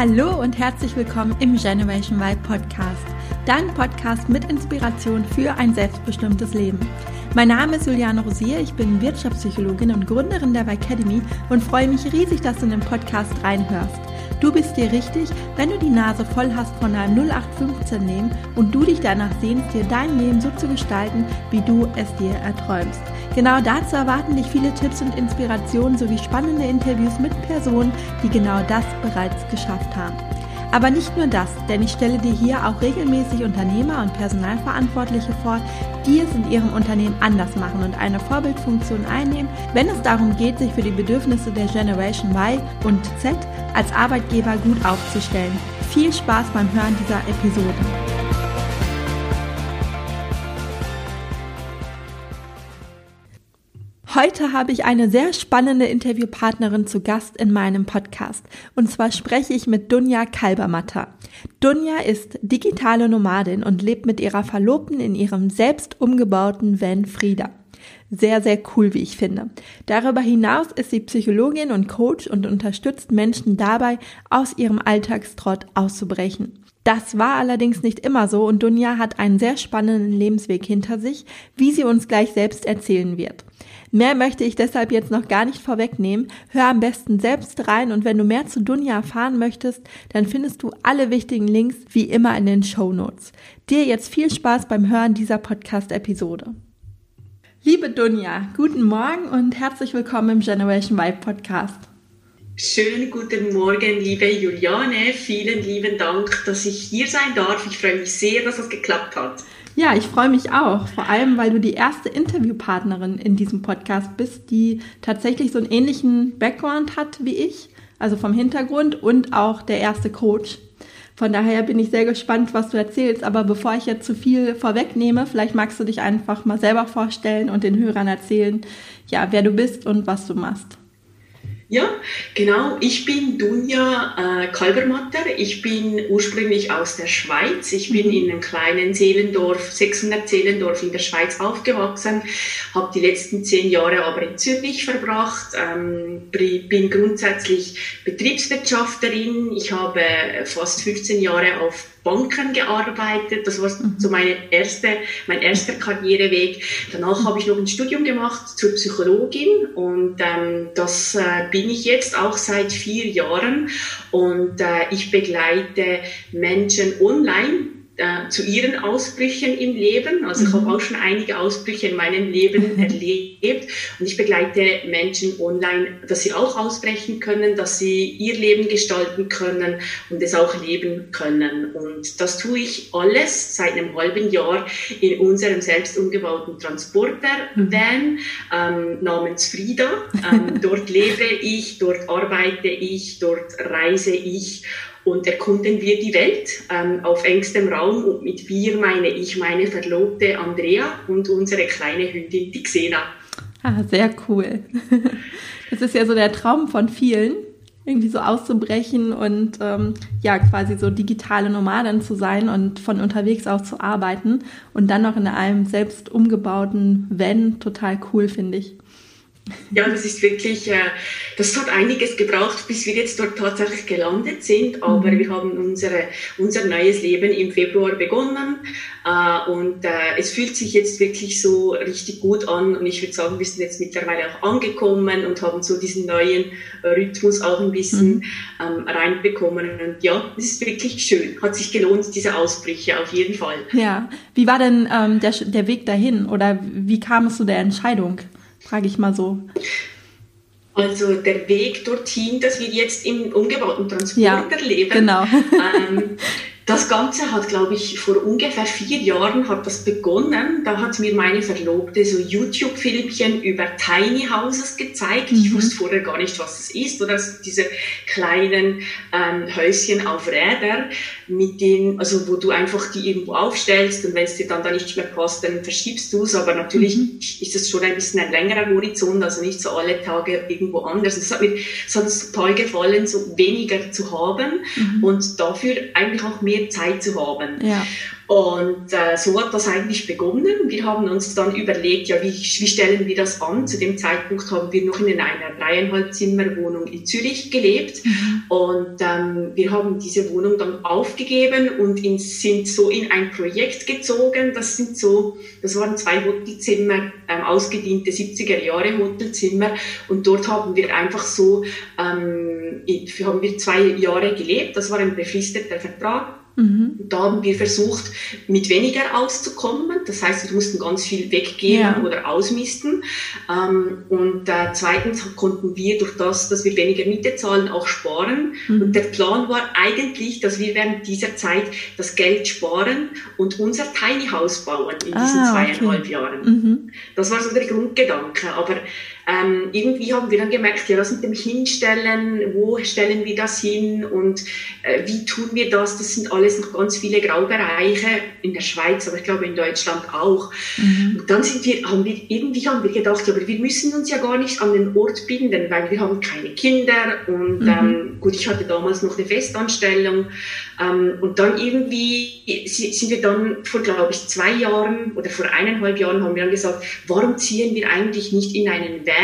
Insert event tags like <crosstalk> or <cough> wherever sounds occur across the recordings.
Hallo und herzlich willkommen im Generation Y Podcast, dein Podcast mit Inspiration für ein selbstbestimmtes Leben. Mein Name ist Juliane Rosier, ich bin Wirtschaftspsychologin und Gründerin der Academy und freue mich riesig, dass du in den Podcast reinhörst. Du bist dir richtig, wenn du die Nase voll hast von einem 0815 Leben und du dich danach sehnst, dir dein Leben so zu gestalten, wie du es dir erträumst. Genau dazu erwarten dich viele Tipps und Inspirationen sowie spannende Interviews mit Personen, die genau das bereits geschafft haben. Aber nicht nur das, denn ich stelle dir hier auch regelmäßig Unternehmer und Personalverantwortliche vor, die es in ihrem Unternehmen anders machen und eine Vorbildfunktion einnehmen, wenn es darum geht, sich für die Bedürfnisse der Generation Y und Z als Arbeitgeber gut aufzustellen. Viel Spaß beim Hören dieser Episode. Heute habe ich eine sehr spannende Interviewpartnerin zu Gast in meinem Podcast. Und zwar spreche ich mit Dunja Kalbermatter. Dunja ist digitale Nomadin und lebt mit ihrer Verlobten in ihrem selbst umgebauten Van Frieda. Sehr, sehr cool, wie ich finde. Darüber hinaus ist sie Psychologin und Coach und unterstützt Menschen dabei, aus ihrem Alltagstrott auszubrechen. Das war allerdings nicht immer so und Dunja hat einen sehr spannenden Lebensweg hinter sich, wie sie uns gleich selbst erzählen wird. Mehr möchte ich deshalb jetzt noch gar nicht vorwegnehmen. Hör am besten selbst rein und wenn du mehr zu Dunja erfahren möchtest, dann findest du alle wichtigen Links wie immer in den Show Notes. Dir jetzt viel Spaß beim Hören dieser Podcast-Episode. Liebe Dunja, guten Morgen und herzlich willkommen im Generation Vibe Podcast. Schönen guten Morgen, liebe Juliane. Vielen lieben Dank, dass ich hier sein darf. Ich freue mich sehr, dass es geklappt hat. Ja, ich freue mich auch, vor allem weil du die erste Interviewpartnerin in diesem Podcast bist, die tatsächlich so einen ähnlichen Background hat wie ich, also vom Hintergrund und auch der erste Coach. Von daher bin ich sehr gespannt, was du erzählst. Aber bevor ich jetzt zu viel vorwegnehme, vielleicht magst du dich einfach mal selber vorstellen und den Hörern erzählen, ja, wer du bist und was du machst. Ja, genau. Ich bin Dunja äh, Kalbermatter. Ich bin ursprünglich aus der Schweiz. Ich bin mhm. in einem kleinen Seelendorf, 600 Seelendorf in der Schweiz aufgewachsen, habe die letzten zehn Jahre aber in Zürich verbracht, ähm, bin grundsätzlich Betriebswirtschafterin. Ich habe fast 15 Jahre auf Banken gearbeitet. Das war so mhm. meine erste, mein erster Karriereweg. Danach habe ich noch ein Studium gemacht zur Psychologin und ähm, das äh, bin ich jetzt auch seit vier Jahren und äh, ich begleite Menschen online äh, zu ihren Ausbrüchen im Leben. Also ich habe mhm. auch schon einige Ausbrüche in meinem Leben <laughs> erlebt und ich begleite Menschen online, dass sie auch ausbrechen können, dass sie ihr Leben gestalten können und es auch leben können. Und das tue ich alles seit einem halben Jahr in unserem selbst umgebauten Transporter-Van ähm, namens Frieda. Ähm, <laughs> dort lebe ich, dort arbeite ich, dort reise ich und erkunden wir die Welt ähm, auf engstem Raum. Und mit wir meine ich meine Verlobte Andrea und unsere kleine Hündin, die. Ah, sehr cool. <laughs> Das ist ja so der Traum von vielen, irgendwie so auszubrechen und ähm, ja, quasi so digitale Nomaden zu sein und von unterwegs aus zu arbeiten und dann noch in einem selbst umgebauten Van. Total cool, finde ich. Ja, das ist wirklich, äh, das hat einiges gebraucht, bis wir jetzt dort tatsächlich gelandet sind. Aber mhm. wir haben unsere, unser neues Leben im Februar begonnen äh, und äh, es fühlt sich jetzt wirklich so richtig gut an. Und ich würde sagen, wir sind jetzt mittlerweile auch angekommen und haben so diesen neuen Rhythmus auch ein bisschen mhm. ähm, reinbekommen. Und ja, es ist wirklich schön. Hat sich gelohnt, diese Ausbrüche auf jeden Fall. Ja, wie war denn ähm, der, der Weg dahin oder wie kam es zu der Entscheidung? Frage ich mal so. Also der Weg dorthin, dass wir jetzt im umgebauten Transporter ja, leben, genau. ähm, <laughs> das Ganze hat, glaube ich, vor ungefähr vier Jahren hat das begonnen. Da hat mir meine Verlobte so YouTube-Filmchen über Tiny Houses gezeigt. Mhm. Ich wusste vorher gar nicht, was das ist. Oder diese kleinen ähm, Häuschen auf Rädern, mit denen, also wo du einfach die irgendwo aufstellst und wenn es dir dann da nicht mehr passt, dann verschiebst du es. Aber natürlich mhm. ist es schon ein bisschen ein längerer Horizont, also nicht so alle Tage irgendwo anders. Es hat mir sonst total gefallen, so weniger zu haben mhm. und dafür eigentlich auch mehr Zeit zu haben. Ja. Und äh, so hat das eigentlich begonnen. Wir haben uns dann überlegt, ja, wie, wie stellen wir das an? Zu dem Zeitpunkt haben wir noch in einer dreieinhalb Zimmer Wohnung in Zürich gelebt. Mhm. Und ähm, wir haben diese Wohnung dann aufgegeben und in, sind so in ein Projekt gezogen. Das sind so, das waren zwei Hotelzimmer, ähm, ausgediente 70er Jahre Hotelzimmer. Und dort haben wir einfach so, ähm, haben wir zwei Jahre gelebt. Das war ein befristeter Vertrag. Mhm. Da haben wir versucht, mit weniger auszukommen. Das heißt, wir mussten ganz viel weggeben ja. oder ausmisten. Ähm, und äh, zweitens konnten wir durch das, dass wir weniger Miete zahlen, auch sparen. Mhm. Und der Plan war eigentlich, dass wir während dieser Zeit das Geld sparen und unser Tiny House bauen in diesen ah, zweieinhalb okay. Jahren. Mhm. Das war so der Grundgedanke. Aber ähm, irgendwie haben wir dann gemerkt, ja, das mit dem Hinstellen, wo stellen wir das hin und äh, wie tun wir das? Das sind alles noch ganz viele Graubereiche in der Schweiz, aber ich glaube in Deutschland auch. Mhm. Und dann sind wir, haben wir, irgendwie haben wir gedacht, ja, aber wir müssen uns ja gar nicht an den Ort binden, weil wir haben keine Kinder und mhm. ähm, gut, ich hatte damals noch eine Festanstellung ähm, und dann irgendwie sind wir dann vor, glaube ich, zwei Jahren oder vor eineinhalb Jahren haben wir dann gesagt, warum ziehen wir eigentlich nicht in einen Van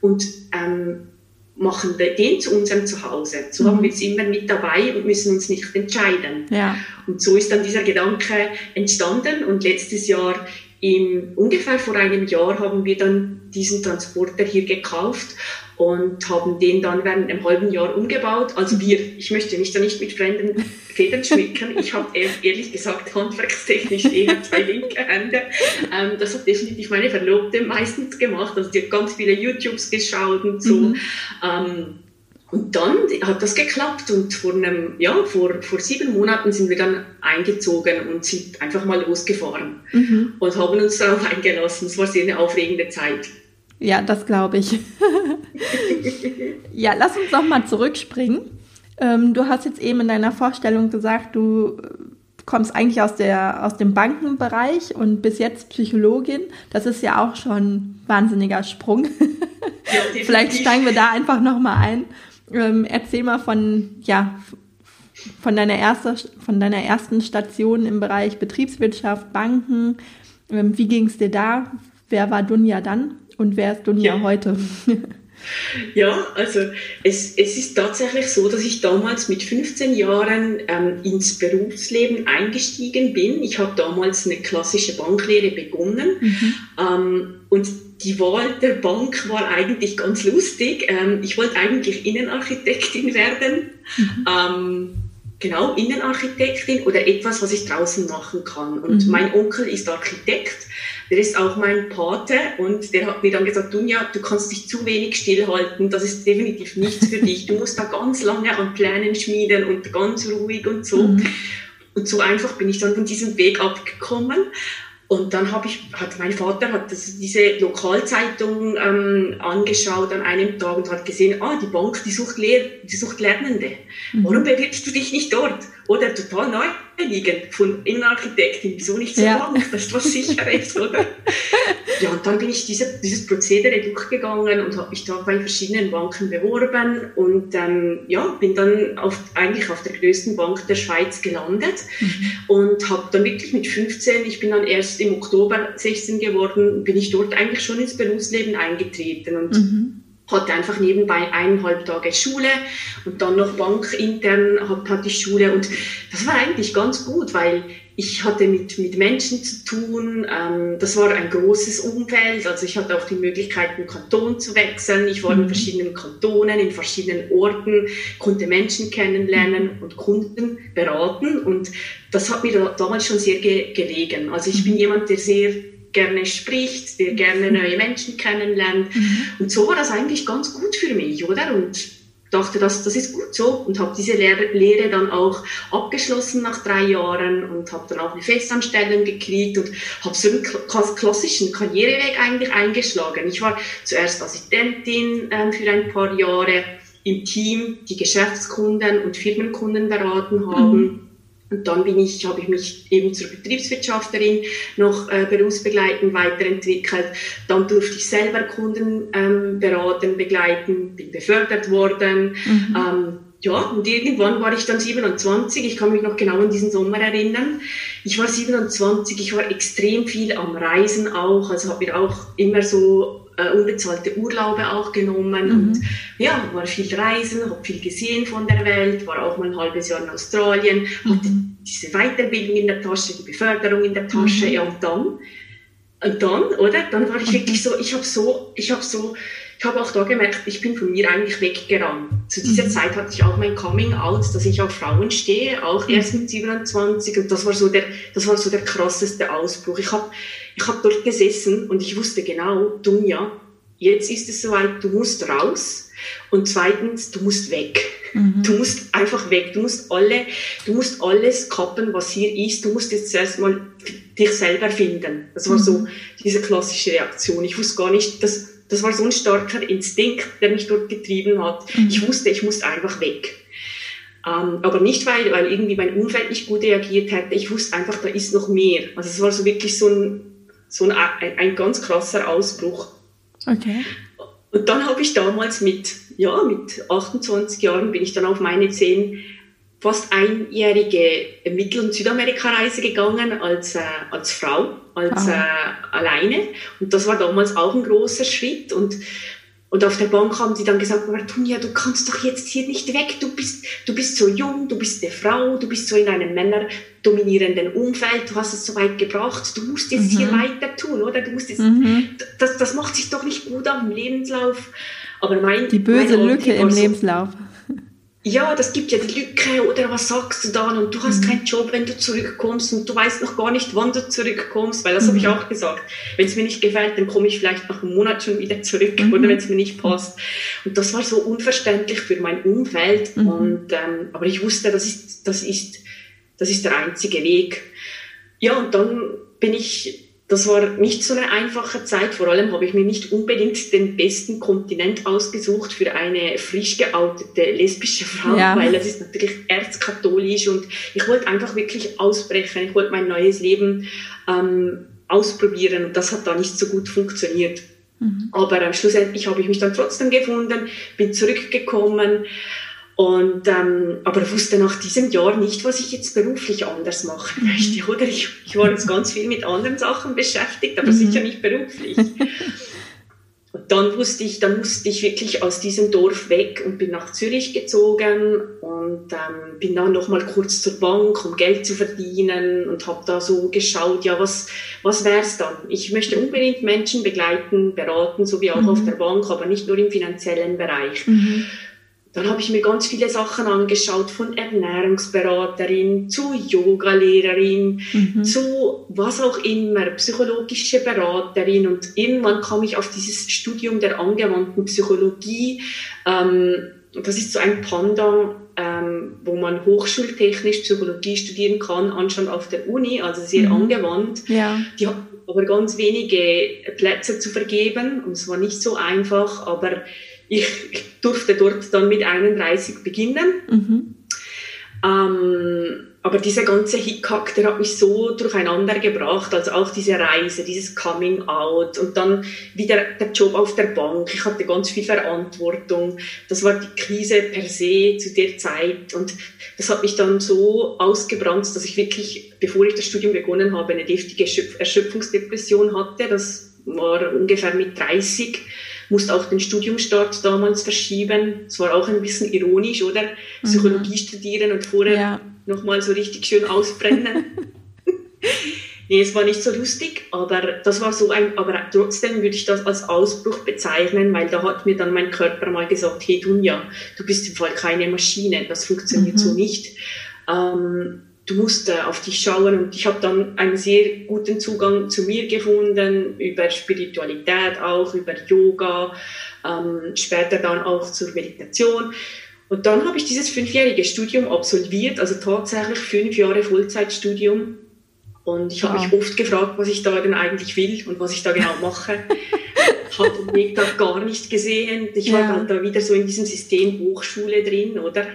und ähm, machen den zu unserem Zuhause. So mhm. haben wir es immer mit dabei und müssen uns nicht entscheiden. Ja. Und so ist dann dieser Gedanke entstanden und letztes Jahr im, ungefähr vor einem Jahr haben wir dann diesen Transporter hier gekauft und haben den dann während einem halben Jahr umgebaut. Also wir, ich möchte mich da nicht mit fremden Federn schmücken. Ich habe ehrlich gesagt handwerkstechnisch eher zwei linke Hände. Ähm, das hat definitiv meine Verlobte meistens gemacht. Also die hat ganz viele YouTubes geschaut und so. Mhm. Ähm, und dann hat das geklappt und vor einem, ja, vor, vor sieben Monaten sind wir dann eingezogen und sind einfach mal losgefahren mhm. und haben uns darauf eingelassen. Es war sehr eine aufregende Zeit. Ja, das glaube ich. <laughs> ja, lass uns noch mal zurückspringen. Ähm, du hast jetzt eben in deiner Vorstellung gesagt, du kommst eigentlich aus, der, aus dem Bankenbereich und bis jetzt Psychologin. Das ist ja auch schon ein wahnsinniger Sprung. Ja, <laughs> Vielleicht steigen wir da einfach noch mal ein. Ähm, erzähl mal von, ja, von deiner, erste, von deiner ersten Station im Bereich Betriebswirtschaft, Banken. Ähm, wie ging es dir da? Wer war Dunja dann? Und wer ist Dunja ja. heute? <laughs> Ja, also es, es ist tatsächlich so, dass ich damals mit 15 Jahren ähm, ins Berufsleben eingestiegen bin. Ich habe damals eine klassische Banklehre begonnen mhm. ähm, und die Wahl der Bank war eigentlich ganz lustig. Ähm, ich wollte eigentlich Innenarchitektin werden. Mhm. Ähm, genau, Innenarchitektin oder etwas, was ich draußen machen kann. Und mhm. mein Onkel ist Architekt der ist auch mein Pate und der hat mir dann gesagt, Dunja, du kannst dich zu wenig stillhalten, das ist definitiv nichts für dich. Du musst da ganz lange an Plänen schmieden und ganz ruhig und so. Mhm. Und so einfach bin ich dann von diesem Weg abgekommen. Und dann habe ich, hat mein Vater hat das, diese Lokalzeitung ähm, angeschaut an einem Tag und hat gesehen, ah, die Bank, die sucht, Lehr die sucht Lernende. Mhm. Warum bewirbst du dich nicht dort? Oder total naheliegend von Innenarchitektin, wieso nicht so ja. Bank? Das ist was Sicheres, oder? <laughs> ja, und dann bin ich diese, dieses Prozedere durchgegangen und habe mich da bei verschiedenen Banken beworben und ähm, ja, bin dann auf, eigentlich auf der größten Bank der Schweiz gelandet mhm. und habe dann wirklich mit 15, ich bin dann erst im Oktober 16 geworden, bin ich dort eigentlich schon ins Berufsleben eingetreten und mhm hatte einfach nebenbei eineinhalb Tage Schule und dann noch bankintern hatte ich Schule und das war eigentlich ganz gut, weil ich hatte mit, mit Menschen zu tun, ähm, das war ein großes Umfeld, also ich hatte auch die Möglichkeit, einen Kanton zu wechseln, ich war in mhm. verschiedenen Kantonen, in verschiedenen Orten, konnte Menschen kennenlernen und Kunden beraten und das hat mir damals schon sehr ge gelegen. Also ich bin mhm. jemand, der sehr gerne spricht, der gerne neue Menschen kennenlernt. Mhm. Und so war das eigentlich ganz gut für mich, oder? Und dachte, das, das ist gut so und habe diese Lehre, Lehre dann auch abgeschlossen nach drei Jahren und habe dann auch eine Festanstellung gekriegt und habe so einen klassischen Karriereweg eigentlich eingeschlagen. Ich war zuerst Assistentin äh, für ein paar Jahre im Team, die Geschäftskunden und Firmenkunden beraten haben. Mhm und dann bin ich, habe ich mich eben zur Betriebswirtschafterin noch äh, berufsbegleitend weiterentwickelt. Dann durfte ich selber Kunden ähm, beraten, begleiten, bin befördert worden. Mhm. Ähm, ja, und irgendwann war ich dann 27, ich kann mich noch genau an diesen Sommer erinnern. Ich war 27, ich war extrem viel am Reisen auch, also habe mir auch immer so äh, unbezahlte Urlaube auch genommen mhm. und ja, war viel reisen, habe viel gesehen von der Welt, war auch mal ein halbes Jahr in Australien, mhm. hatte diese Weiterbildung in der Tasche, die Beförderung in der Tasche, mhm. ja und dann, und dann, oder? Dann war ich wirklich so, ich habe so, ich habe so, ich habe auch da gemerkt, ich bin von mir eigentlich weggerannt. Zu dieser mhm. Zeit hatte ich auch mein Coming Out, dass ich auf Frauen stehe, auch mhm. erst mit 27 und das war so der, das war so der krasseste Ausbruch. Ich habe ich hab dort gesessen und ich wusste genau, Dunja, jetzt ist es soweit, du musst raus und zweitens, du musst weg. Mhm. Du musst einfach weg. Du musst alle, du musst alles kappen, was hier ist. Du musst jetzt zuerst mal dich selber finden. Das war mhm. so diese klassische Reaktion. Ich wusste gar nicht, dass das war so ein starker Instinkt, der mich dort getrieben hat. Mhm. Ich wusste, ich muss einfach weg. Ähm, aber nicht, weil, weil irgendwie mein Umfeld nicht gut reagiert hätte. Ich wusste einfach, da ist noch mehr. Also es war so wirklich so ein, so ein, ein, ein ganz krasser Ausbruch. Okay. Und dann habe ich damals mit, ja, mit 28 Jahren bin ich dann auf meine zehn fast einjährige Mittel- und Südamerika-Reise gegangen als, äh, als Frau, als äh, alleine. Und das war damals auch ein großer Schritt. Und, und auf der Bank haben die dann gesagt, Martunia, du kannst doch jetzt hier nicht weg. Du bist, du bist so jung, du bist eine Frau, du bist so in einem männerdominierenden Umfeld, du hast es so weit gebracht, du musst jetzt mhm. hier weiter tun, oder? Du musst jetzt, mhm. das, das macht sich doch nicht gut am Lebenslauf. Aber mein, die böse Lücke im so, Lebenslauf ja, das gibt ja die Lücke oder was sagst du dann und du hast mhm. keinen Job, wenn du zurückkommst und du weißt noch gar nicht, wann du zurückkommst, weil das mhm. habe ich auch gesagt. Wenn es mir nicht gefällt, dann komme ich vielleicht nach einem Monat schon wieder zurück mhm. oder wenn es mir nicht passt. Und das war so unverständlich für mein Umfeld mhm. und ähm, aber ich wusste, das ist das ist das ist der einzige Weg. Ja, und dann bin ich das war nicht so eine einfache Zeit. Vor allem habe ich mir nicht unbedingt den besten Kontinent ausgesucht für eine frisch geoutete lesbische Frau, ja. weil das ist natürlich erzkatholisch und ich wollte einfach wirklich ausbrechen. Ich wollte mein neues Leben ähm, ausprobieren und das hat da nicht so gut funktioniert. Mhm. Aber äh, schlussendlich habe ich mich dann trotzdem gefunden, bin zurückgekommen und, ähm, aber wusste nach diesem Jahr nicht, was ich jetzt beruflich anders machen mhm. möchte, oder? Ich, ich war jetzt ganz viel mit anderen Sachen beschäftigt, aber mhm. sicher nicht beruflich. Und dann wusste ich, dann musste ich wirklich aus diesem Dorf weg und bin nach Zürich gezogen und ähm, bin dann noch mal kurz zur Bank, um Geld zu verdienen und habe da so geschaut, ja, was, was wär's dann? Ich möchte unbedingt Menschen begleiten, beraten, so wie auch mhm. auf der Bank, aber nicht nur im finanziellen Bereich. Mhm. Dann habe ich mir ganz viele Sachen angeschaut, von Ernährungsberaterin zu Yogalehrerin mhm. zu was auch immer, psychologische Beraterin. Und irgendwann kam ich auf dieses Studium der angewandten Psychologie. Ähm, das ist so ein Panda, ähm, wo man hochschultechnisch Psychologie studieren kann, anscheinend auf der Uni, also sehr mhm. angewandt. Ja. Die hat aber ganz wenige Plätze zu vergeben und es war nicht so einfach, aber ich durfte dort dann mit 31 beginnen. Mhm. Ähm, aber dieser ganze Hickhack, der hat mich so durcheinander gebracht, also auch diese Reise, dieses Coming Out und dann wieder der Job auf der Bank. Ich hatte ganz viel Verantwortung. Das war die Krise per se zu der Zeit und das hat mich dann so ausgebrannt, dass ich wirklich, bevor ich das Studium begonnen habe, eine deftige Erschöpfungsdepression hatte. Das war ungefähr mit 30 musste auch den Studiumstart damals verschieben. Es war auch ein bisschen ironisch, oder? Psychologie mhm. studieren und vorher ja. nochmal so richtig schön ausbrennen. <laughs> nee, es war nicht so lustig, aber das war so ein, aber trotzdem würde ich das als Ausbruch bezeichnen, weil da hat mir dann mein Körper mal gesagt, hey Dunja, du bist im Fall keine Maschine, das funktioniert mhm. so nicht. Ähm, du musst äh, auf dich schauen und ich habe dann einen sehr guten Zugang zu mir gefunden, über Spiritualität auch, über Yoga, ähm, später dann auch zur Meditation. Und dann habe ich dieses fünfjährige Studium absolviert, also tatsächlich fünf Jahre Vollzeitstudium. Und ich habe mich oft gefragt, was ich da denn eigentlich will und was ich da genau mache. <laughs> habe den Weg da gar nicht gesehen. Ich ja. war dann da wieder so in diesem System Hochschule drin, oder?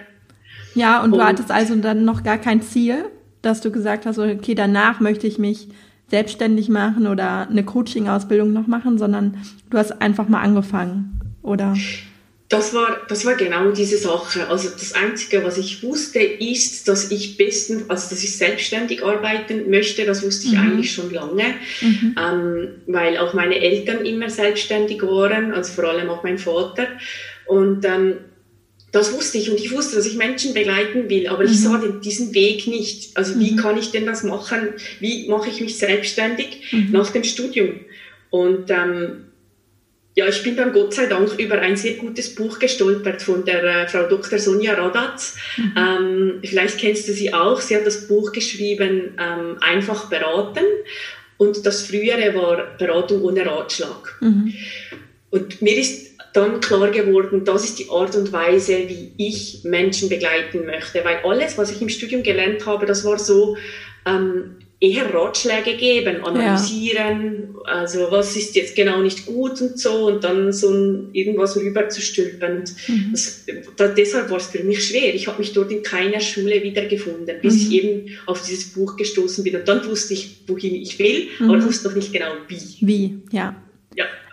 Ja, und, und du hattest also dann noch gar kein Ziel, dass du gesagt hast, okay, danach möchte ich mich selbstständig machen oder eine Coaching-Ausbildung noch machen, sondern du hast einfach mal angefangen, oder? das war, das war genau diese Sache. Also das Einzige, was ich wusste, ist, dass ich besten, also dass ich selbstständig arbeiten möchte. Das wusste ich mhm. eigentlich schon lange, mhm. ähm, weil auch meine Eltern immer selbstständig waren, also vor allem auch mein Vater. Und ähm, das wusste ich und ich wusste, dass ich Menschen begleiten will, aber mhm. ich sah den, diesen Weg nicht. Also wie mhm. kann ich denn das machen? Wie mache ich mich selbstständig mhm. nach dem Studium? Und ähm, ja, ich bin dann Gott sei Dank über ein sehr gutes Buch gestolpert von der äh, Frau Dr. Sonja Radatz. Mhm. Ähm, vielleicht kennst du sie auch. Sie hat das Buch geschrieben, ähm, Einfach beraten. Und das frühere war Beratung ohne Ratschlag. Mhm. Und mir ist dann klar geworden, das ist die Art und Weise, wie ich Menschen begleiten möchte. Weil alles, was ich im Studium gelernt habe, das war so, ähm, eher Ratschläge geben, analysieren, ja. also was ist jetzt genau nicht gut und so und dann so ein, irgendwas rüber zu stülpen. Mhm. Das, da, deshalb war es für mich schwer. Ich habe mich dort in keiner Schule wiedergefunden, bis mhm. ich eben auf dieses Buch gestoßen bin. Und dann wusste ich, wohin ich will, mhm. aber wusste noch nicht genau wie. Wie, ja.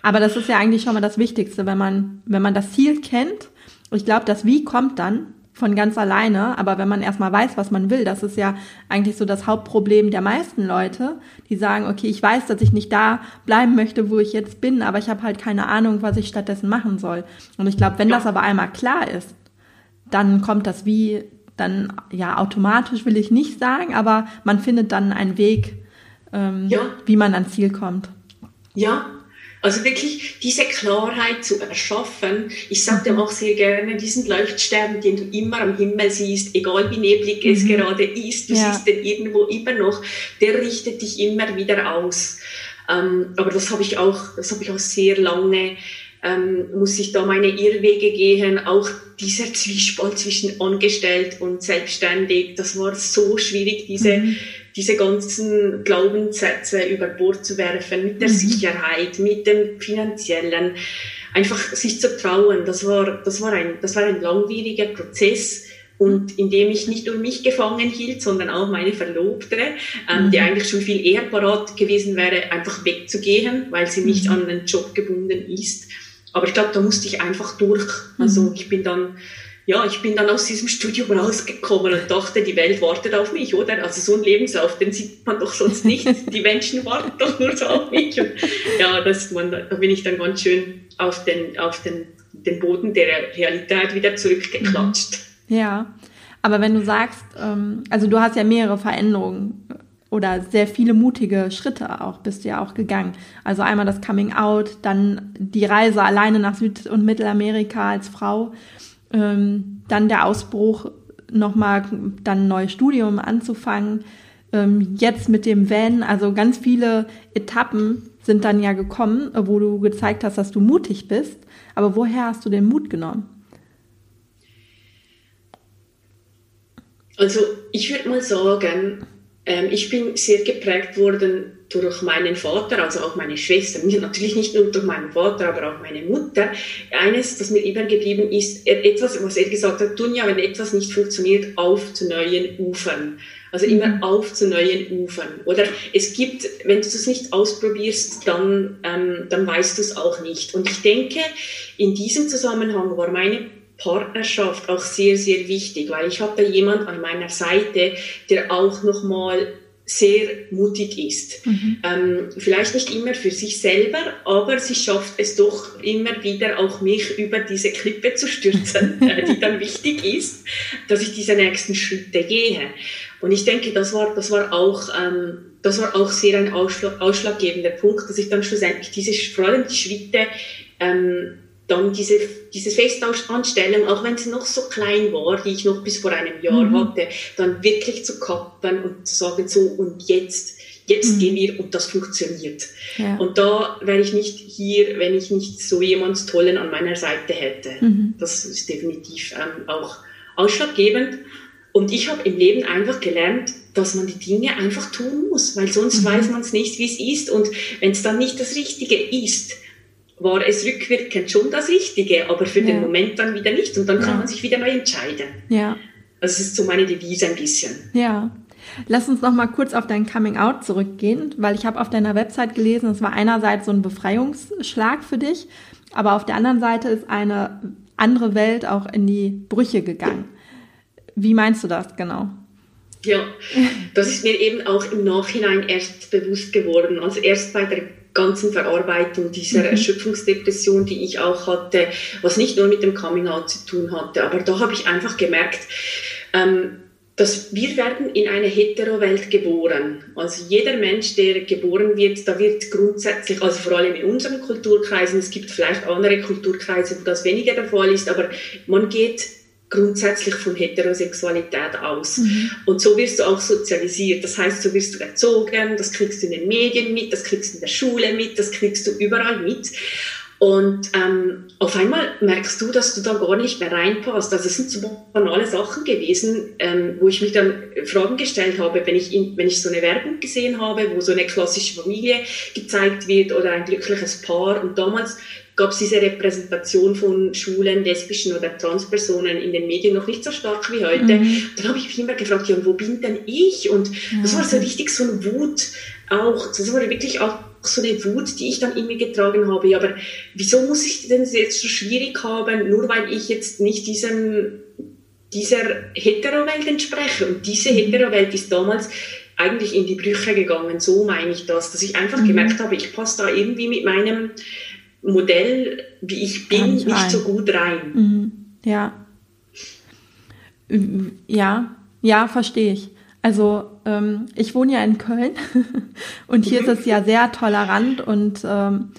Aber das ist ja eigentlich schon mal das Wichtigste, wenn man, wenn man das Ziel kennt. Ich glaube, das Wie kommt dann, von ganz alleine. Aber wenn man erstmal weiß, was man will, das ist ja eigentlich so das Hauptproblem der meisten Leute, die sagen, okay, ich weiß, dass ich nicht da bleiben möchte, wo ich jetzt bin, aber ich habe halt keine Ahnung, was ich stattdessen machen soll. Und ich glaube, wenn das aber einmal klar ist, dann kommt das wie dann ja automatisch will ich nicht sagen, aber man findet dann einen Weg, ähm, ja. wie man ans Ziel kommt. Ja, also wirklich diese Klarheit zu erschaffen. Ich sage dir auch sehr gerne, diesen Leuchtstern, den du immer am Himmel siehst, egal wie neblig es mhm. gerade ist, du ja. siehst den irgendwo immer noch, der richtet dich immer wieder aus. Ähm, aber das habe ich auch, das habe ich auch sehr lange ähm, muss ich da meine Irrwege gehen. Auch dieser Zwiespalt zwischen angestellt und selbstständig, das war so schwierig, diese mhm diese ganzen Glaubenssätze über Bord zu werfen, mit der mhm. Sicherheit, mit dem finanziellen, einfach sich zu trauen. Das war, das war ein, das war ein langwieriger Prozess. Und in dem ich nicht nur mich gefangen hielt, sondern auch meine Verlobte, ähm, mhm. die eigentlich schon viel eher parat gewesen wäre, einfach wegzugehen, weil sie nicht mhm. an einen Job gebunden ist. Aber ich glaube, da musste ich einfach durch. Also mhm. ich bin dann ja, ich bin dann aus diesem Studium rausgekommen und dachte, die Welt wartet auf mich, oder? Also so ein Lebenslauf, den sieht man doch sonst nicht. <laughs> Die Menschen warten doch nur so auf mich. Und ja, das, man, da bin ich dann ganz schön auf den, auf den, den Boden der Realität wieder zurückgeklatscht. Mhm. Ja, aber wenn du sagst, ähm, also du hast ja mehrere Veränderungen oder sehr viele mutige Schritte auch bist du ja auch gegangen. Also einmal das Coming Out, dann die Reise alleine nach Süd- und Mittelamerika als Frau ähm, dann der Ausbruch, nochmal dann ein neues Studium anzufangen. Ähm, jetzt mit dem Van, also ganz viele Etappen sind dann ja gekommen, wo du gezeigt hast, dass du mutig bist. Aber woher hast du den Mut genommen? Also ich würde mal sagen, ähm, ich bin sehr geprägt worden durch meinen Vater, also auch meine Schwester, natürlich nicht nur durch meinen Vater, aber auch meine Mutter. Eines, das mir übergeblieben ist, etwas, was er gesagt hat, Dunja, wenn etwas nicht funktioniert, auf zu neuen Ufern. Also immer mhm. auf zu neuen Ufern. Oder es gibt, wenn du es nicht ausprobierst, dann, ähm, dann weißt du es auch nicht. Und ich denke, in diesem Zusammenhang war meine Partnerschaft auch sehr, sehr wichtig, weil ich habe da jemand an meiner Seite, der auch nochmal sehr mutig ist. Mhm. Ähm, vielleicht nicht immer für sich selber, aber sie schafft es doch immer wieder auch mich über diese Klippe zu stürzen, <laughs> äh, die dann wichtig ist, dass ich diese nächsten Schritte gehe. Und ich denke, das war, das war auch, ähm, das war auch sehr ein ausschlag, ausschlaggebender Punkt, dass ich dann schlussendlich diese, vor allem die Schritte ähm, dann diese, diese Festanstellung, auch wenn sie noch so klein war, die ich noch bis vor einem Jahr mhm. hatte, dann wirklich zu kappen und zu sagen, so und jetzt, jetzt mhm. gehen wir und das funktioniert. Ja. Und da wäre ich nicht hier, wenn ich nicht so jemand Tollen an meiner Seite hätte. Mhm. Das ist definitiv ähm, auch ausschlaggebend. Und ich habe im Leben einfach gelernt, dass man die Dinge einfach tun muss, weil sonst mhm. weiß man es nicht, wie es ist. Und wenn es dann nicht das Richtige ist, war es rückwirkend schon das Richtige, aber für ja. den Moment dann wieder nicht. Und dann kann ja. man sich wieder neu entscheiden. Ja. Es ist so meine Devise ein bisschen. Ja. Lass uns noch mal kurz auf dein Coming Out zurückgehen, weil ich habe auf deiner Website gelesen, es war einerseits so ein Befreiungsschlag für dich, aber auf der anderen Seite ist eine andere Welt auch in die Brüche gegangen. Wie meinst du das genau? Ja, das ist mir eben auch im Nachhinein erst bewusst geworden. Also erst bei der ganzen Verarbeitung dieser mhm. Erschöpfungsdepression, die ich auch hatte, was nicht nur mit dem Coming Out zu tun hatte, aber da habe ich einfach gemerkt, ähm, dass wir werden in eine Hetero-Welt geboren. Also jeder Mensch, der geboren wird, da wird grundsätzlich, also vor allem in unseren Kulturkreisen, es gibt vielleicht andere Kulturkreise, wo das weniger der Fall ist, aber man geht grundsätzlich von Heterosexualität aus. Mhm. Und so wirst du auch sozialisiert. Das heißt, so wirst du erzogen, das kriegst du in den Medien mit, das kriegst du in der Schule mit, das kriegst du überall mit. Und ähm, auf einmal merkst du, dass du da gar nicht mehr reinpasst. Also es sind so banale Sachen gewesen, ähm, wo ich mich dann Fragen gestellt habe, wenn ich, in, wenn ich so eine Werbung gesehen habe, wo so eine klassische Familie gezeigt wird oder ein glückliches Paar. Und damals gab es diese Repräsentation von schwulen, lesbischen oder Transpersonen in den Medien noch nicht so stark wie heute. Mhm. Dann habe ich mich immer gefragt, ja, wo bin denn ich? Und ja. das war so richtig so eine Wut auch. Das war wirklich auch so eine Wut, die ich dann in mir getragen habe. Ja, aber wieso muss ich denn jetzt so schwierig haben, nur weil ich jetzt nicht diesem, dieser Hetero-Welt entspreche? Und diese mhm. Hetero-Welt ist damals eigentlich in die Brüche gegangen. So meine ich das, dass ich einfach mhm. gemerkt habe, ich passe da irgendwie mit meinem Modell, wie ich bin, nicht, nicht so gut rein. Mhm. Ja. Ja, ja, verstehe ich. Also ähm, ich wohne ja in Köln <laughs> und hier ist es ja sehr tolerant und ähm,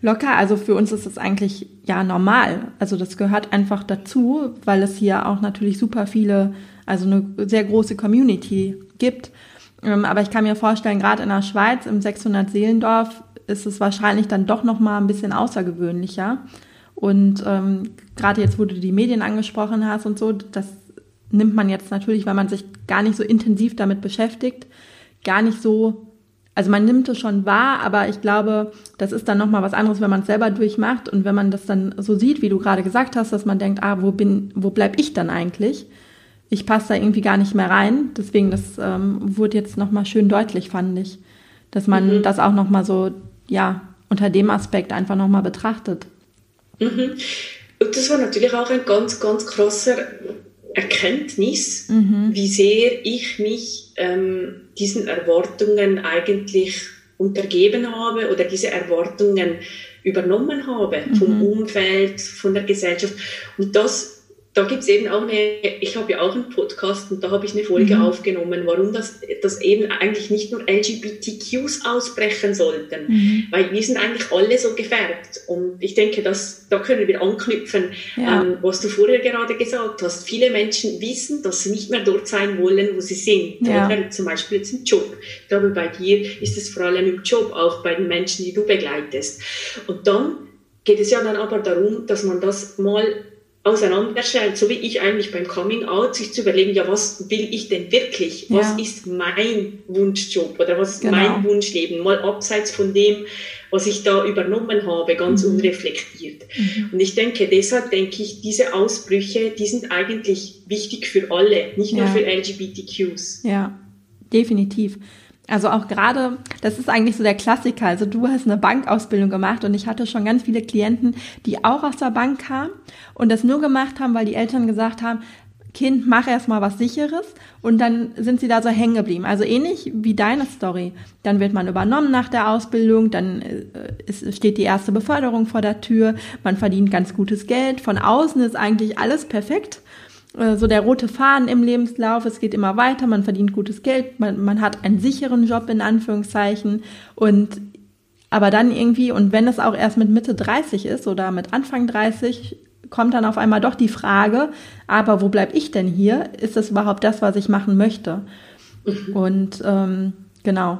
locker. Also für uns ist es eigentlich ja normal. Also das gehört einfach dazu, weil es hier auch natürlich super viele, also eine sehr große Community gibt. Ähm, aber ich kann mir vorstellen, gerade in der Schweiz im 600 Seelendorf ist es wahrscheinlich dann doch noch mal ein bisschen außergewöhnlicher. Und ähm, gerade jetzt, wo du die Medien angesprochen hast und so, das nimmt man jetzt natürlich, weil man sich gar nicht so intensiv damit beschäftigt, gar nicht so, also man nimmt es schon wahr, aber ich glaube, das ist dann nochmal was anderes, wenn man es selber durchmacht und wenn man das dann so sieht, wie du gerade gesagt hast, dass man denkt, ah, wo bin, wo bleib ich dann eigentlich? Ich passe da irgendwie gar nicht mehr rein. Deswegen, das ähm, wurde jetzt nochmal schön deutlich, fand ich. Dass man mhm. das auch nochmal so ja, unter dem Aspekt einfach nochmal betrachtet. Mhm. Und das war natürlich auch ein ganz, ganz krasser Erkenntnis, mhm. wie sehr ich mich ähm, diesen Erwartungen eigentlich untergeben habe oder diese Erwartungen übernommen habe vom mhm. Umfeld, von der Gesellschaft. Und das da gibt es eben auch eine, ich habe ja auch einen Podcast und da habe ich eine Folge mhm. aufgenommen, warum das, das eben eigentlich nicht nur LGBTQs ausbrechen sollten, mhm. weil wir sind eigentlich alle so gefärbt und ich denke, dass, da können wir anknüpfen, ja. ähm, was du vorher gerade gesagt hast. Viele Menschen wissen, dass sie nicht mehr dort sein wollen, wo sie sind, ja. zum Beispiel jetzt im Job. Ich glaube, bei dir ist es vor allem im Job, auch bei den Menschen, die du begleitest. Und dann geht es ja dann aber darum, dass man das mal auseinanderstellt, so wie ich eigentlich beim Coming Out, sich zu überlegen, ja, was will ich denn wirklich? Was ja. ist mein Wunschjob oder was ist genau. mein Wunschleben? Mal abseits von dem, was ich da übernommen habe, ganz mhm. unreflektiert. Mhm. Und ich denke, deshalb denke ich, diese Ausbrüche, die sind eigentlich wichtig für alle, nicht nur für LGBTQs. Ja, definitiv. Also auch gerade, das ist eigentlich so der Klassiker. Also du hast eine Bankausbildung gemacht und ich hatte schon ganz viele Klienten, die auch aus der Bank kamen und das nur gemacht haben, weil die Eltern gesagt haben, Kind, mach erst mal was sicheres und dann sind sie da so hängen geblieben. Also ähnlich wie deine Story. Dann wird man übernommen nach der Ausbildung, dann äh, steht die erste Beförderung vor der Tür, man verdient ganz gutes Geld, von außen ist eigentlich alles perfekt so der rote Faden im Lebenslauf, es geht immer weiter, man verdient gutes Geld, man, man hat einen sicheren Job in Anführungszeichen und aber dann irgendwie, und wenn es auch erst mit Mitte 30 ist oder mit Anfang 30, kommt dann auf einmal doch die Frage, aber wo bleib ich denn hier? Ist das überhaupt das, was ich machen möchte? Und ähm, genau,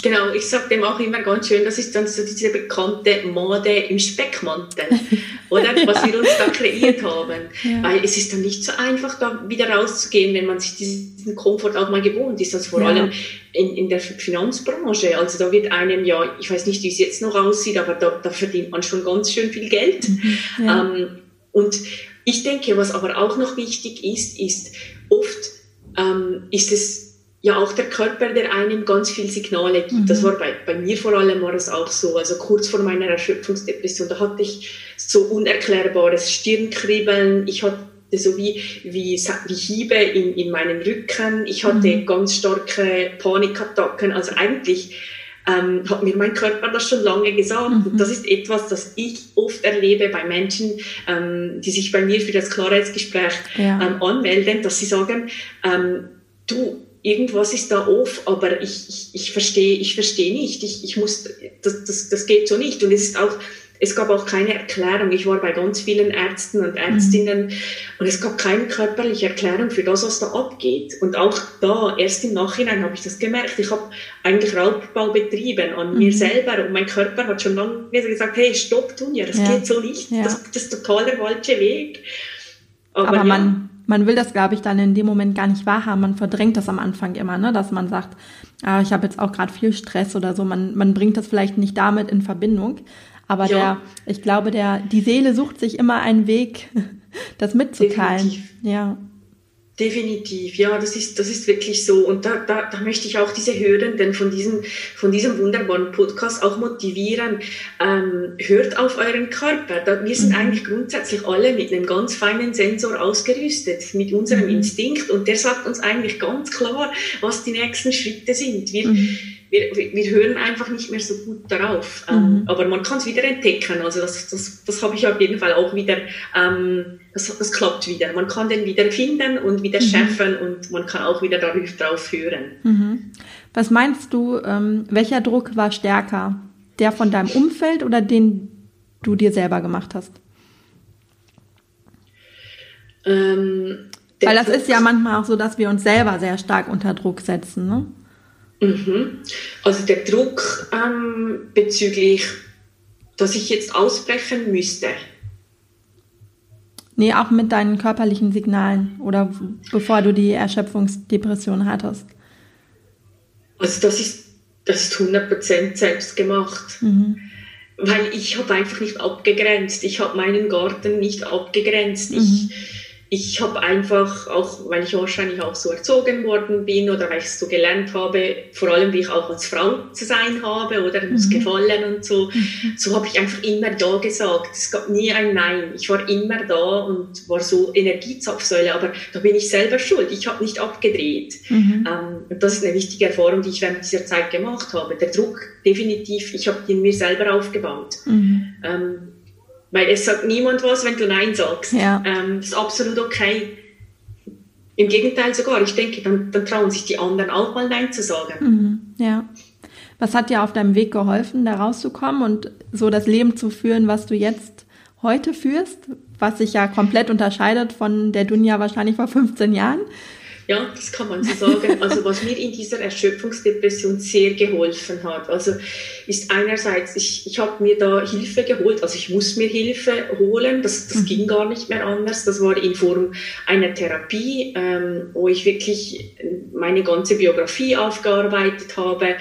Genau, ich sage dem auch immer ganz schön, das ist dann so diese bekannte Mode im Speckmantel, <laughs> oder? Was wir uns da kreiert haben. Ja. Weil es ist dann nicht so einfach, da wieder rauszugehen, wenn man sich diesen Komfort auch mal gewohnt ist. Also vor ja. allem in, in der Finanzbranche. Also da wird einem ja, ich weiß nicht, wie es jetzt noch aussieht, aber da, da verdient man schon ganz schön viel Geld. Mhm. Ja. Ähm, und ich denke, was aber auch noch wichtig ist, ist, oft ähm, ist es ja auch der Körper, der einem ganz viel Signale gibt. Mhm. Das war bei, bei mir vor allem war es auch so. Also kurz vor meiner Erschöpfungsdepression, da hatte ich so unerklärbares Stirnkribbeln. Ich hatte so wie, wie, wie Hiebe in, in meinen Rücken. Ich hatte mhm. ganz starke Panikattacken. Also eigentlich ähm, hat mir mein Körper das schon lange gesagt. Mhm. Und das ist etwas, das ich oft erlebe bei Menschen, ähm, die sich bei mir für das Klarheitsgespräch ja. ähm, anmelden, dass sie sagen, ähm, du, irgendwas ist da off, aber ich, ich, ich verstehe ich verstehe nicht, ich, ich muss, das, das, das geht so nicht. Und es ist auch, es gab auch keine Erklärung. Ich war bei ganz vielen Ärzten und Ärztinnen mhm. und es gab keine körperliche Erklärung für das, was da abgeht. Und auch da, erst im Nachhinein habe ich das gemerkt. Ich habe eigentlich Raubbau betrieben an mhm. mir selber und mein Körper hat schon lange gesagt, hey, stopp, Tunja, das ja. geht so nicht. Ja. Das, das, ist total der falsche Weg. Aber, Aber ja. Man, will das, glaube ich, dann in dem Moment gar nicht wahrhaben. Man verdrängt das am Anfang immer, ne? dass man sagt, ah, ich habe jetzt auch gerade viel Stress oder so. Man, man bringt das vielleicht nicht damit in Verbindung. Aber ja. der, ich glaube, der, die Seele sucht sich immer einen Weg, <laughs> das mitzuteilen. Definitiv. Ja. Definitiv, ja, das ist, das ist wirklich so. Und da, da, da möchte ich auch diese Hörenden von diesem, von diesem wunderbaren Podcast auch motivieren. Ähm, hört auf euren Körper. Da, wir sind mhm. eigentlich grundsätzlich alle mit einem ganz feinen Sensor ausgerüstet, mit unserem mhm. Instinkt. Und der sagt uns eigentlich ganz klar, was die nächsten Schritte sind. Wir, mhm wir, wir hören einfach nicht mehr so gut darauf. Ähm, mhm. Aber man kann es wieder entdecken. Also das, das, das habe ich auf jeden Fall auch wieder, ähm, das, das klappt wieder. Man kann den wieder finden und wieder mhm. schärfen und man kann auch wieder darauf hören. Mhm. Was meinst du, ähm, welcher Druck war stärker? Der von deinem Umfeld oder den du dir selber gemacht hast? Ähm, Weil das Druck ist ja manchmal auch so, dass wir uns selber sehr stark unter Druck setzen, ne? Mhm. Also der Druck ähm, bezüglich, dass ich jetzt ausbrechen müsste. Nee, auch mit deinen körperlichen Signalen oder bevor du die Erschöpfungsdepression hattest. Also das ist, das ist 100% selbst gemacht. Mhm. Weil ich habe einfach nicht abgegrenzt. Ich habe meinen Garten nicht abgegrenzt. Mhm. Ich ich habe einfach, auch weil ich wahrscheinlich auch so erzogen worden bin oder weil ich es so gelernt habe, vor allem wie ich auch als Frau zu sein habe oder muss mhm. gefallen und so, mhm. so habe ich einfach immer da gesagt. Es gab nie ein Nein. Ich war immer da und war so Energiezapfsäule, aber da bin ich selber schuld. Ich habe nicht abgedreht. Mhm. Ähm, und das ist eine wichtige Erfahrung, die ich während dieser Zeit gemacht habe. Der Druck, definitiv, ich habe den mir selber aufgebaut. Mhm. Ähm, weil es sagt niemand was, wenn du Nein sagst. Ja. Ähm, das ist absolut okay. Im Gegenteil sogar, ich denke, dann, dann trauen sich die anderen auch mal Nein zu sagen. Mhm, ja. Was hat dir auf deinem Weg geholfen, da rauszukommen und so das Leben zu führen, was du jetzt heute führst, was sich ja komplett unterscheidet von der Dunja wahrscheinlich vor 15 Jahren? Ja, das kann man so sagen. Also was mir in dieser Erschöpfungsdepression sehr geholfen hat, also ist einerseits, ich, ich habe mir da Hilfe geholt, also ich muss mir Hilfe holen, das, das mhm. ging gar nicht mehr anders. Das war in Form einer Therapie, ähm, wo ich wirklich meine ganze Biografie aufgearbeitet habe.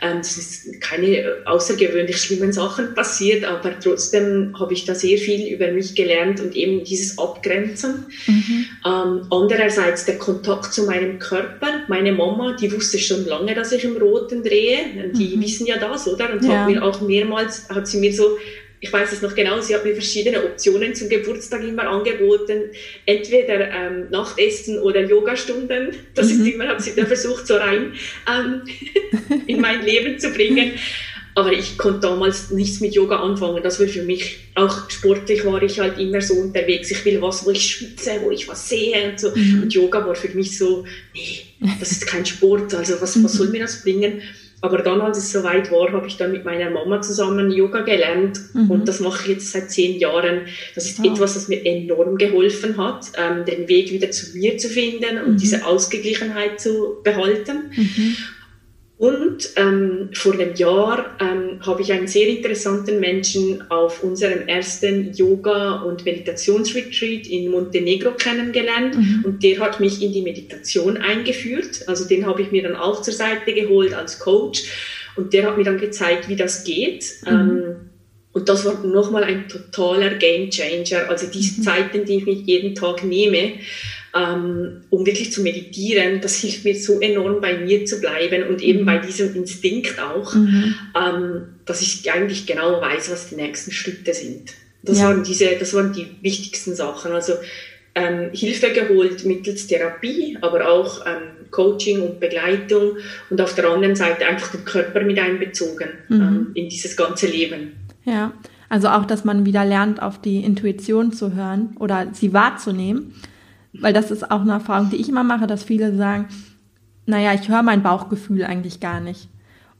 Ähm, das ist keine außergewöhnlich schlimmen Sachen passiert, aber trotzdem habe ich da sehr viel über mich gelernt und eben dieses Abgrenzen. Mhm. Ähm, andererseits der Kontakt zu meinem Körper. Meine Mama, die wusste schon lange, dass ich im Roten drehe. Die mhm. wissen ja das, oder? Und ja. hat mir auch mehrmals, hat sie mir so, ich weiß es noch genau, sie hat mir verschiedene Optionen zum Geburtstag immer angeboten. Entweder ähm, Nachtessen oder Yogastunden. Das mhm. ist immer, hat sie da versucht, so rein ähm, <laughs> in mein Leben zu bringen. Aber ich konnte damals nichts mit Yoga anfangen. Das war für mich, auch sportlich war ich halt immer so unterwegs. Ich will was, wo ich schwitze, wo ich was sehe und so. Mhm. Und Yoga war für mich so, nee, das ist kein Sport, also was, was soll mir das bringen? Aber dann, als es soweit war, habe ich dann mit meiner Mama zusammen Yoga gelernt mhm. und das mache ich jetzt seit zehn Jahren. Das ist oh. etwas, das mir enorm geholfen hat, ähm, den Weg wieder zu mir zu finden und mhm. diese Ausgeglichenheit zu behalten. Mhm. Und ähm, vor einem Jahr ähm, habe ich einen sehr interessanten Menschen auf unserem ersten Yoga- und Meditationsretreat in Montenegro kennengelernt. Mhm. Und der hat mich in die Meditation eingeführt. Also den habe ich mir dann auch zur Seite geholt als Coach. Und der hat mir dann gezeigt, wie das geht. Mhm. Ähm, und das war nochmal ein totaler Game Changer. Also diese mhm. Zeiten, die ich mich jeden Tag nehme, ähm, um wirklich zu meditieren. Das hilft mir so enorm, bei mir zu bleiben und eben mhm. bei diesem Instinkt auch, mhm. ähm, dass ich eigentlich genau weiß, was die nächsten Schritte sind. Das, ja. waren, diese, das waren die wichtigsten Sachen. Also ähm, Hilfe geholt mittels Therapie, aber auch ähm, Coaching und Begleitung und auf der anderen Seite einfach den Körper mit einbezogen mhm. ähm, in dieses ganze Leben. Ja, also auch, dass man wieder lernt, auf die Intuition zu hören oder sie wahrzunehmen, weil das ist auch eine Erfahrung, die ich immer mache, dass viele sagen, naja, ich höre mein Bauchgefühl eigentlich gar nicht.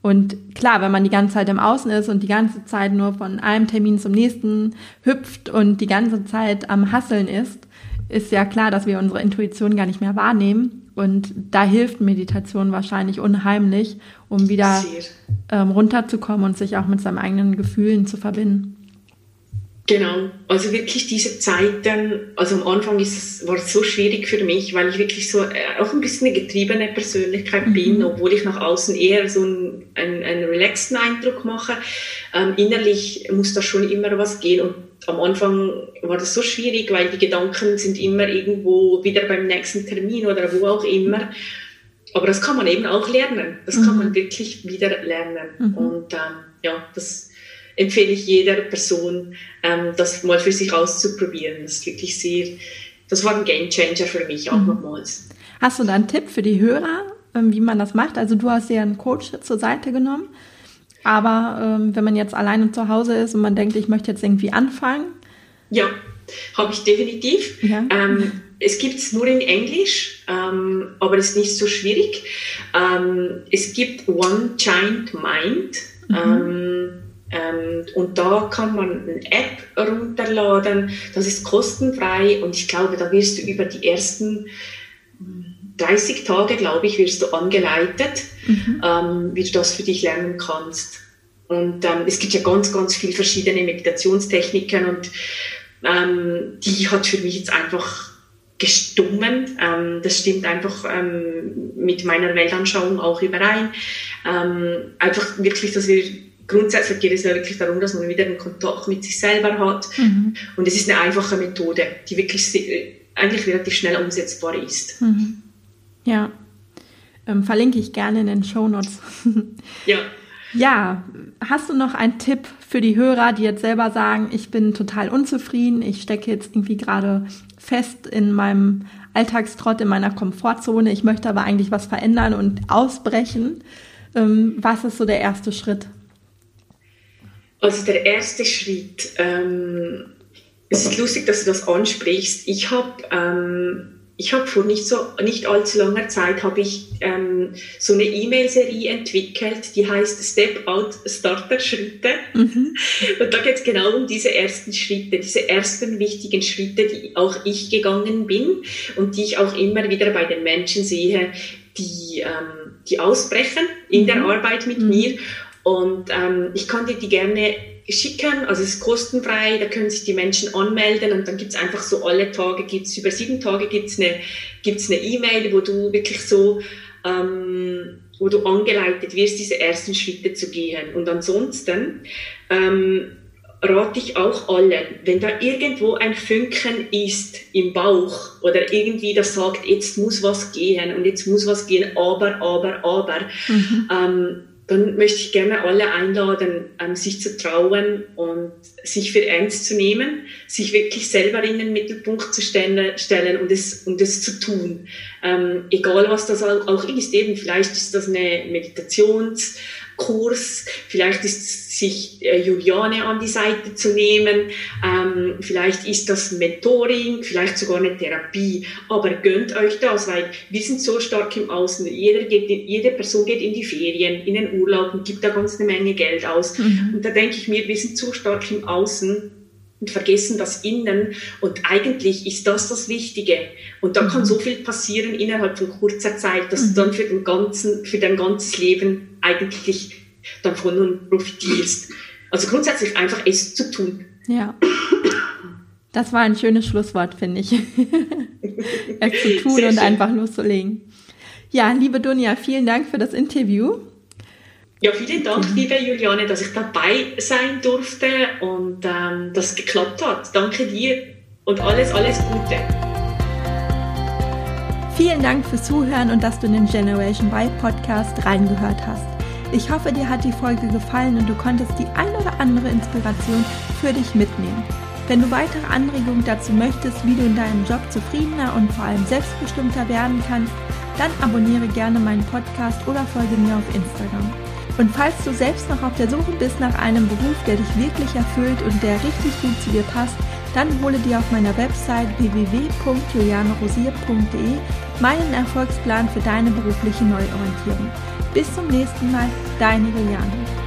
Und klar, wenn man die ganze Zeit im Außen ist und die ganze Zeit nur von einem Termin zum nächsten hüpft und die ganze Zeit am Hasseln ist, ist ja klar, dass wir unsere Intuition gar nicht mehr wahrnehmen. Und da hilft Meditation wahrscheinlich unheimlich, um wieder ähm, runterzukommen und sich auch mit seinen eigenen Gefühlen zu verbinden. Genau, also wirklich diese Zeiten, also am Anfang ist es, war es so schwierig für mich, weil ich wirklich so äh, auch ein bisschen eine getriebene Persönlichkeit mhm. bin, obwohl ich nach außen eher so einen, einen, einen relaxten Eindruck mache. Ähm, innerlich muss da schon immer was gehen und am Anfang war das so schwierig, weil die Gedanken sind immer irgendwo wieder beim nächsten Termin oder wo auch immer. Aber das kann man eben auch lernen. Das mhm. kann man wirklich wieder lernen. Mhm. Und ähm, ja, das empfehle ich jeder Person, ähm, das mal für sich auszuprobieren. Das ist wirklich sehr, das war ein Game Changer für mich auch mhm. nochmals. Hast du da einen Tipp für die Hörer, ähm, wie man das macht? Also du hast ja einen Coach zur Seite genommen. Aber ähm, wenn man jetzt alleine zu Hause ist und man denkt, ich möchte jetzt irgendwie anfangen. Ja, habe ich definitiv. Ja. Ähm, es gibt es nur in Englisch, ähm, aber es ist nicht so schwierig. Ähm, es gibt One Giant Mind. Mhm. Ähm, und da kann man eine App runterladen. Das ist kostenfrei und ich glaube, da wirst du über die ersten 30 Tage, glaube ich, wirst du angeleitet, mhm. ähm, wie du das für dich lernen kannst. Und ähm, es gibt ja ganz, ganz viele verschiedene Meditationstechniken und ähm, die hat für mich jetzt einfach gestummen. Ähm, das stimmt einfach ähm, mit meiner Weltanschauung auch überein. Einfach wirklich, dass wir grundsätzlich geht es ja wirklich darum, dass man wieder einen Kontakt mit sich selber hat. Mhm. Und es ist eine einfache Methode, die wirklich eigentlich relativ schnell umsetzbar ist. Mhm. Ja, ähm, verlinke ich gerne in den Show Notes. <laughs> ja. Ja, hast du noch einen Tipp für die Hörer, die jetzt selber sagen, ich bin total unzufrieden, ich stecke jetzt irgendwie gerade fest in meinem Alltagstrott, in meiner Komfortzone, ich möchte aber eigentlich was verändern und ausbrechen. Ähm, was ist so der erste Schritt? Also der erste Schritt, ähm, es ist lustig, dass du das ansprichst. Ich habe ähm, ich habe vor nicht so nicht allzu langer Zeit habe ich ähm, so eine E-Mail-Serie entwickelt, die heißt Step Out Starter Schritte. Mhm. Und da geht es genau um diese ersten Schritte, diese ersten wichtigen Schritte, die auch ich gegangen bin und die ich auch immer wieder bei den Menschen sehe, die ähm, die ausbrechen in mhm. der Arbeit mit mhm. mir. Und ähm, ich kann dir die gerne schicken. Also es ist kostenfrei, da können sich die Menschen anmelden und dann gibt's einfach so alle Tage, gibt's über sieben Tage gibt's eine gibt's eine E-Mail, wo du wirklich so ähm, wo du angeleitet wirst, diese ersten Schritte zu gehen. Und ansonsten ähm, rate ich auch allen, wenn da irgendwo ein Funken ist im Bauch oder irgendwie das sagt, jetzt muss was gehen und jetzt muss was gehen, aber, aber, aber, mhm. ähm, dann möchte ich gerne alle einladen, ähm, sich zu trauen und sich für ernst zu nehmen, sich wirklich selber in den Mittelpunkt zu stellen, und, es, und es zu tun. Ähm, egal was das auch ist, eben vielleicht ist das eine Meditations- Kurs, vielleicht ist sich äh, Juliane an die Seite zu nehmen, ähm, vielleicht ist das Mentoring, vielleicht sogar eine Therapie, aber gönnt euch das, weil wir sind so stark im Außen, jeder geht, jede Person geht in die Ferien, in den Urlaub und gibt da ganz eine Menge Geld aus mhm. und da denke ich mir, wir sind so stark im Außen, und vergessen das Innen. Und eigentlich ist das das Wichtige. Und da mhm. kann so viel passieren innerhalb von kurzer Zeit, dass mhm. du dann für, den ganzen, für dein ganzes Leben eigentlich davon nun profitierst. Also grundsätzlich einfach es zu tun. Ja. Das war ein schönes Schlusswort, finde ich. <laughs> es zu tun Sehr und schön. einfach loszulegen. Ja, liebe Dunja, vielen Dank für das Interview. Ja, vielen Dank, liebe Juliane, dass ich dabei sein durfte und ähm, das geklappt hat. Danke dir und alles, alles Gute. Vielen Dank fürs Zuhören und dass du in den Generation Y Podcast reingehört hast. Ich hoffe, dir hat die Folge gefallen und du konntest die ein oder andere Inspiration für dich mitnehmen. Wenn du weitere Anregungen dazu möchtest, wie du in deinem Job zufriedener und vor allem selbstbestimmter werden kannst, dann abonniere gerne meinen Podcast oder folge mir auf Instagram. Und falls du selbst noch auf der Suche bist nach einem Beruf, der dich wirklich erfüllt und der richtig gut zu dir passt, dann hole dir auf meiner Website www.julianerosier.de meinen Erfolgsplan für deine berufliche Neuorientierung. Bis zum nächsten Mal, deine Juliane.